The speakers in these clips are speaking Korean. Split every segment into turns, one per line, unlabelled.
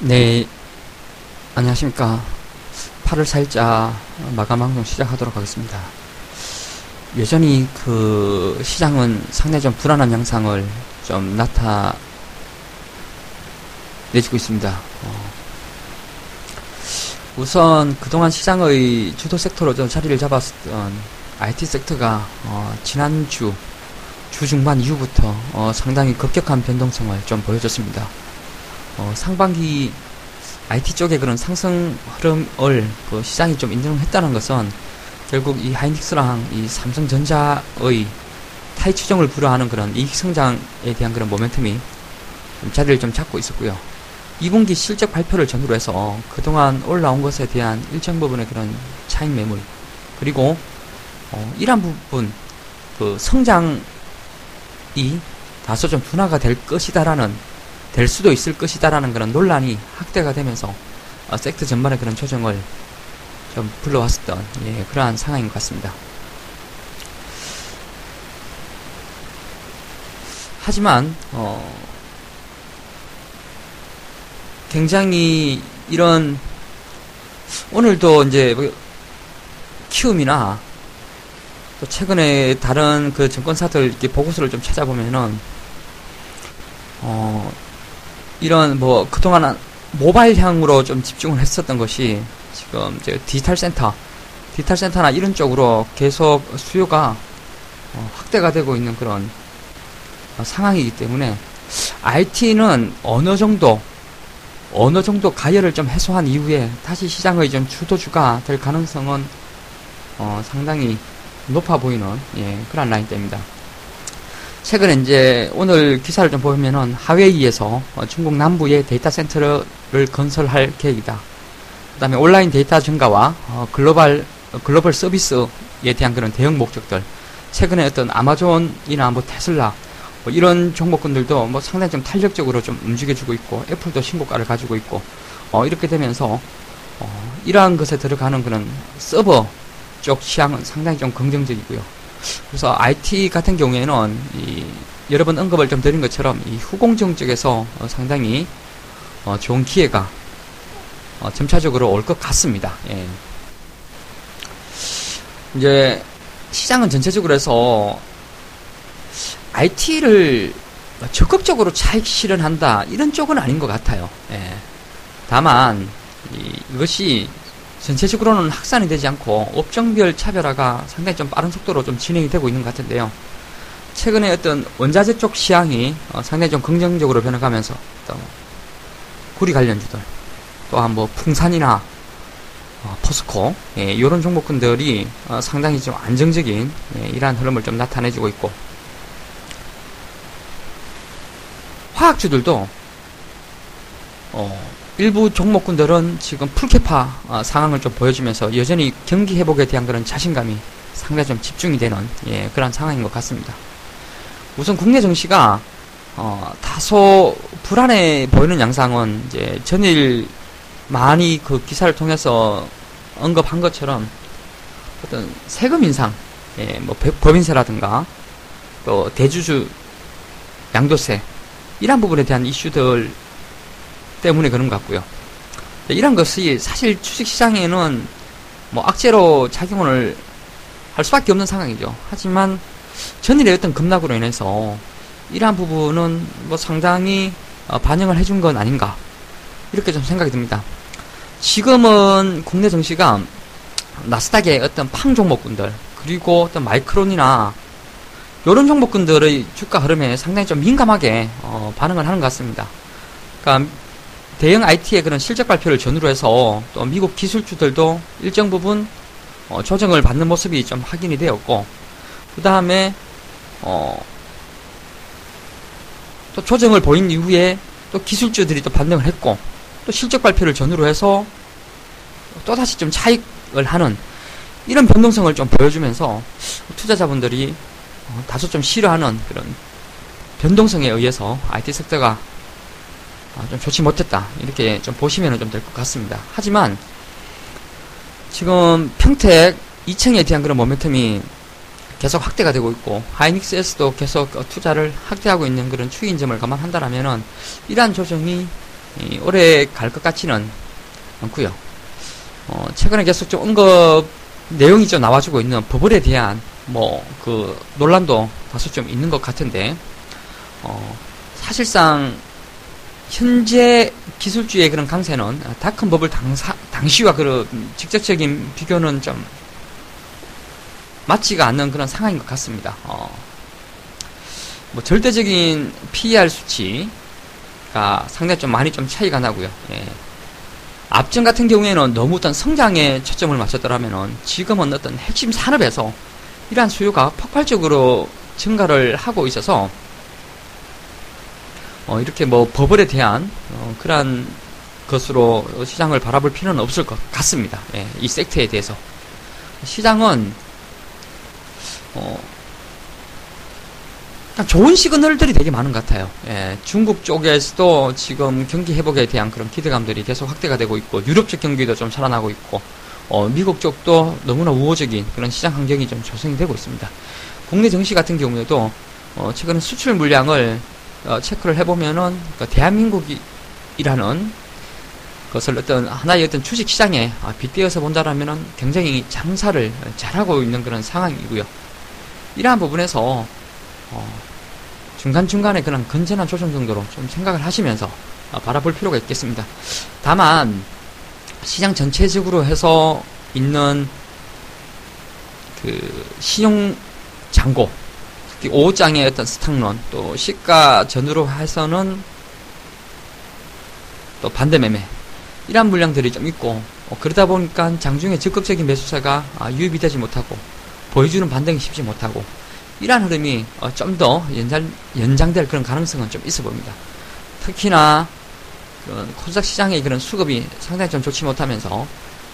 네, 안녕하십니까. 8월 4일자 마감 방송 시작하도록 하겠습니다. 여전히 그 시장은 상당히 좀 불안한 양상을 좀 나타내주고 있습니다. 어, 우선 그동안 시장의 주도 섹터로 좀 자리를 잡았던 IT 섹터가 어, 지난주 주 중반 이후부터 어, 상당히 급격한 변동성을 좀 보여줬습니다. 어, 상반기 IT 쪽의 그런 상승 흐름을 그 시장이 좀 인정했다는 것은 결국 이 하이닉스랑 이 삼성전자의 타이 추정을 불허하는 그런 이익 성장에 대한 그런 모멘텀이 좀 자리를 좀 잡고 있었고요. 2분기 실적 발표를 전후로 해서 그동안 올라온 것에 대한 일정 부분의 그런 차익 매물 그리고 어, 이러한 부분 그 성장이 다소 좀 둔화가 될 것이다라는 될 수도 있을 것이다라는 그런 논란이 확대가 되면서 어, 섹터 전반의 그런 조정을 좀 불러왔었던 예, 그러한 상황인 것 같습니다. 하지만 어, 굉장히 이런 오늘도 이제 뭐 키움이나 또 최근에 다른 그 증권사들 이렇게 보고서를 좀 찾아보면은 어 이런 뭐 그동안 모바일 향으로 좀 집중을 했었던 것이 지금 이제 디지털 센터, 디지털 센터나 이런 쪽으로 계속 수요가 어, 확대가 되고 있는 그런 어, 상황이기 때문에 IT는 어느 정도 어느 정도 가열을 좀 해소한 이후에 다시 시장의 좀 주도주가 될 가능성은 어, 상당히 높아 보이는 예, 그런 라인대입니다. 최근에 이제 오늘 기사를 좀 보면은 화웨이에서 어, 중국 남부에 데이터 센터를 건설할 계획이다. 그 다음에 온라인 데이터 증가와 어, 글로벌 어, 글로벌 서비스에 대한 그런 대응 목적들. 최근에 어떤 아마존이나 뭐 테슬라 뭐 이런 종목군들도 뭐 상당히 좀 탄력적으로 좀 움직여주고 있고 애플도 신고가를 가지고 있고 어, 이렇게 되면서 어, 이러한 것에 들어가는 그런 서버 쪽 시향은 상당히 좀 긍정적이고요. 그래서 IT 같은 경우에는 이 여러 번 언급을 좀 드린 것처럼 이 후공정 쪽에서 어, 상당히 어, 좋은 기회가 어, 점차적으로 올 것 같습니다. 예. 이제 시장은 전체적으로 해서 IT를 적극적으로 차익 실현한다 이런 쪽은 아닌 것 같아요. 예. 다만 이, 이것이 전체적으로는 확산이 되지 않고 업종별 차별화가 상당히 좀 빠른 속도로 좀 진행이 되고 있는 것 같은데요. 최근에 어떤 원자재 쪽 시향이 어, 상당히 좀 긍정적으로 변해가면서 또 구리 관련주들 또한 뭐 풍산이나 어, 포스코 예, 이런 종목군들이 어, 상당히 좀 안정적인 예, 이러한 흐름을 좀 나타내주고 있고 화학주들도 어, 일부 종목군들은 지금 풀캐파 어, 상황을 좀 보여주면서 여전히 경기 회복에 대한 그런 자신감이 상당히 좀 집중이 되는 예, 그런 상황인 것 같습니다. 우선 국내 증시가 어, 다소 불안해 보이는 양상은 이제 전일 많이 그 기사를 통해서 언급한 것처럼 어떤 세금 인상, 예, 뭐 법인세라든가 또 대주주 양도세 이런 부분에 대한 이슈들 때문에 그런 것 같고요. 이런 것이 사실 주식시장에는 뭐 악재로 작용을 할 수밖에 없는 상황이죠. 하지만 전일의 어떤 급락으로 인해서 이러한 부분은 뭐 상당히 어, 반영을 해준 건 아닌가 이렇게 좀 생각이 듭니다. 지금은 국내 증시가 나스닥의 어떤 팡 종목군들 그리고 어떤 마이크론이나 이런 종목군들의 주가 흐름에 상당히 좀 민감하게 어, 반응을 하는 것 같습니다. 그러니까 대형 IT의 그런 실적 발표를 전후로 해서 또 미국 기술주들도 일정 부분 어, 조정을 받는 모습이 좀 확인이 되었고 그 다음에 어, 또 조정을 보인 이후에 또 기술주들이 또 반등을 했고 또 실적 발표를 전후로 해서 또 다시 좀 차익을 하는 이런 변동성을 좀 보여주면서 투자자분들이 어, 다소 좀 싫어하는 그런 변동성에 의해서 IT 섹터가 아, 좀 좋지 못했다. 이렇게 좀 보시면 좀 될 것 같습니다. 하지만 지금 평택 2층에 대한 그런 모멘텀이 계속 확대가 되고 있고 하이닉스에서도 계속 투자를 확대하고 있는 그런 추이인 점을 감안한다라면은 이러한 조정이 이, 오래 갈 것 같지는 않고요. 어, 최근에 계속 좀 언급 내용이 좀 나와주고 있는 버블에 대한 뭐 그 논란도 다소 좀 있는 것 같은데 어, 사실상 현재 기술주의 그런 강세는 다큰 버블 당사, 당시와 그런 직접적인 비교는 좀 맞지가 않는 그런 상황인 것 같습니다. 어, 뭐 절대적인 PER 수치가 상당히 좀 많이 좀 차이가 나고요. 예. 앞전 같은 경우에는 너무 어떤 성장에 초점을 맞췄더라면은 지금은 어떤 핵심 산업에서 이러한 수요가 폭발적으로 증가를 하고 있어서 어, 이렇게 뭐 버블에 대한 어, 그러한 것으로 시장을 바라볼 필요는 없을 것 같습니다. 예, 이 섹터에 대해서 시장은 어, 좋은 시그널들이 되게 많은 것 같아요. 예, 중국 쪽에서도 지금 경기 회복에 대한 그런 기대감들이 계속 확대가 되고 있고, 유럽 쪽 경기도 좀 살아나고 있고, 어, 미국 쪽도 너무나 우호적인 그런 시장 환경이 좀 조성이 되고 있습니다. 국내 증시 같은 경우에도 어, 최근 수출 물량을 어, 체크를 해보면은 그 대한민국이라는 것을 어떤 하나의 어떤 주식 시장에 아, 빗대어서 본다라면은 굉장히 장사를 잘하고 있는 그런 상황이고요. 이러한 부분에서 어, 중간중간에 그런 건전한 조정 정도로 좀 생각을 하시면서 어, 바라볼 필요가 있겠습니다. 다만 시장 전체적으로 해서 있는 그 신용 잔고 5장의 어떤 스탁론 또 시가 전후로 해서는 또 반대 매매 이러한 물량들이 좀 있고 어, 그러다 보니까 장중에 적극적인 매수세가 아, 유입이 되지 못하고 보여주는 반등이 쉽지 못하고 이러한 흐름이 어, 좀더 연장, 연장될 그런 가능성은 좀 있어 보입니다. 특히나 그런 코스닥 시장의 그런 수급이 상당히 좀 좋지 못하면서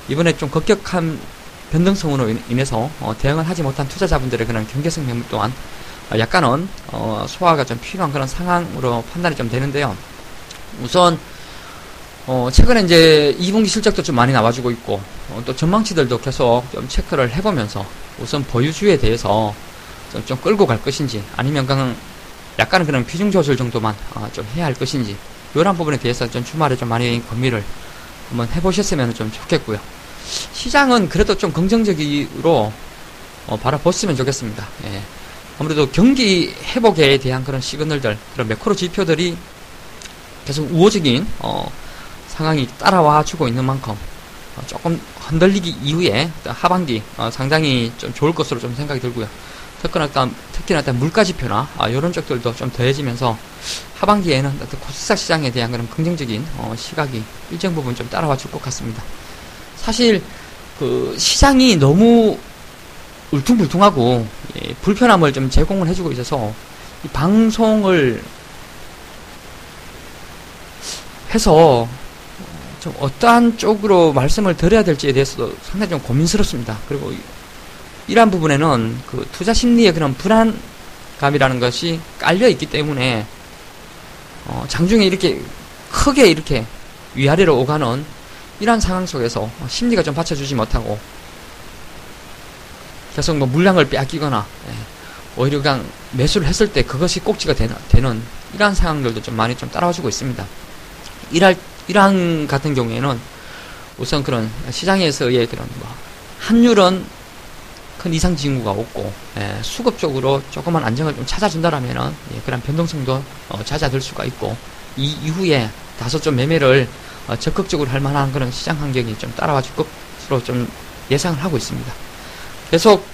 이번에 좀 급격한 변동성으로 인해서 어, 대응을 하지 못한 투자자분들의 그런 경계성 매물 또한 어, 약간은 어, 소화가 좀 필요한 그런 상황으로 판단이 좀 되는데요. 우선 어, 최근에 이제 2분기 실적도 좀 많이 나와주고 있고 어, 또 전망치들도 계속 좀 체크를 해보면서 우선 보유주에 대해서 좀, 좀 끌고 갈 것인지 아니면 그냥 약간은 그런 비중 조절 정도만 어, 좀 해야 할 것인지 이런 부분에 대해서 좀 주말에 좀 많이 고민을 한번 해보셨으면 좀 좋겠고요. 시장은 그래도 좀 긍정적으로 어, 바라봤으면 좋겠습니다. 예. 아무래도 경기 회복에 대한 그런 시그널들, 그런 매크로 지표들이 계속 우호적인 어, 상황이 따라와 주고 있는 만큼 어, 조금 흔들리기 이후에 하반기 어, 상당히 좀 좋을 것으로 좀 생각이 들고요. 특히나 일단, 특히나 일단 물가 지표나 아, 이런 쪽들도 좀 더해지면서 하반기에는 코스닥 시장에 대한 그런 긍정적인 어, 시각이 일정 부분 좀 따라와 줄 것 같습니다. 사실 그 시장이 너무 울퉁불퉁하고 예, 불편함을 좀 제공을 해주고 있어서 이 방송을 해서 좀 어떠한 쪽으로 말씀을 드려야 될지에 대해서도 상당히 좀 고민스럽습니다. 그리고 이러한 부분에는 그 투자 심리의 그런 불안감이라는 것이 깔려 있기 때문에 어, 장중에 이렇게 크게 이렇게 위아래로 오가는 이러한 상황 속에서 심리가 좀 받쳐주지 못하고 계속 뭐 물량을 빼앗기거나 예, 오히려 그냥 매수를 했을 때 그것이 꼭지가 되는, 되는 이러한 상황들도 좀 많이 좀 따라와주고 있습니다. 이럴, 이러한 같은 경우에는 우선 그런 시장에서의 그런 뭐 환율은 큰 이상 징후가 없고 예, 수급 적으로 조그만 안정을 좀 찾아준다라면은 예, 그런 변동성도 어, 잦아들 수가 있고 이 이후에 다소 좀 매매를 어, 적극적으로 할 만한 그런 시장 환경이 좀 따라와 줄 것으로 좀 예상을 하고 있습니다. 계속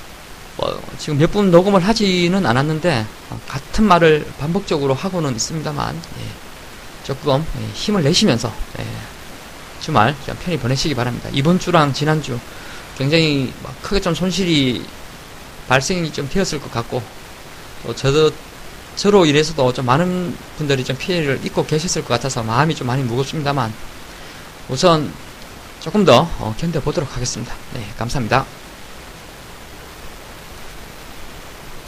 어, 지금 몇 분 녹음을 하지는 않았는데 어, 같은 말을 반복적으로 하고는 있습니다만 예, 조금 예, 힘을 내시면서 예, 주말 좀 편히 보내시기 바랍니다. 이번 주랑 지난주 굉장히 크게 좀 손실이 발생이 좀 되었을 것 같고 또 저도 저로 인해서도 좀 많은 분들이 좀 피해를 입고 계셨을 것 같아서 마음이 좀 많이 무겁습니다만 우선 조금 더 어, 견뎌보도록 하겠습니다. 네, 감사합니다.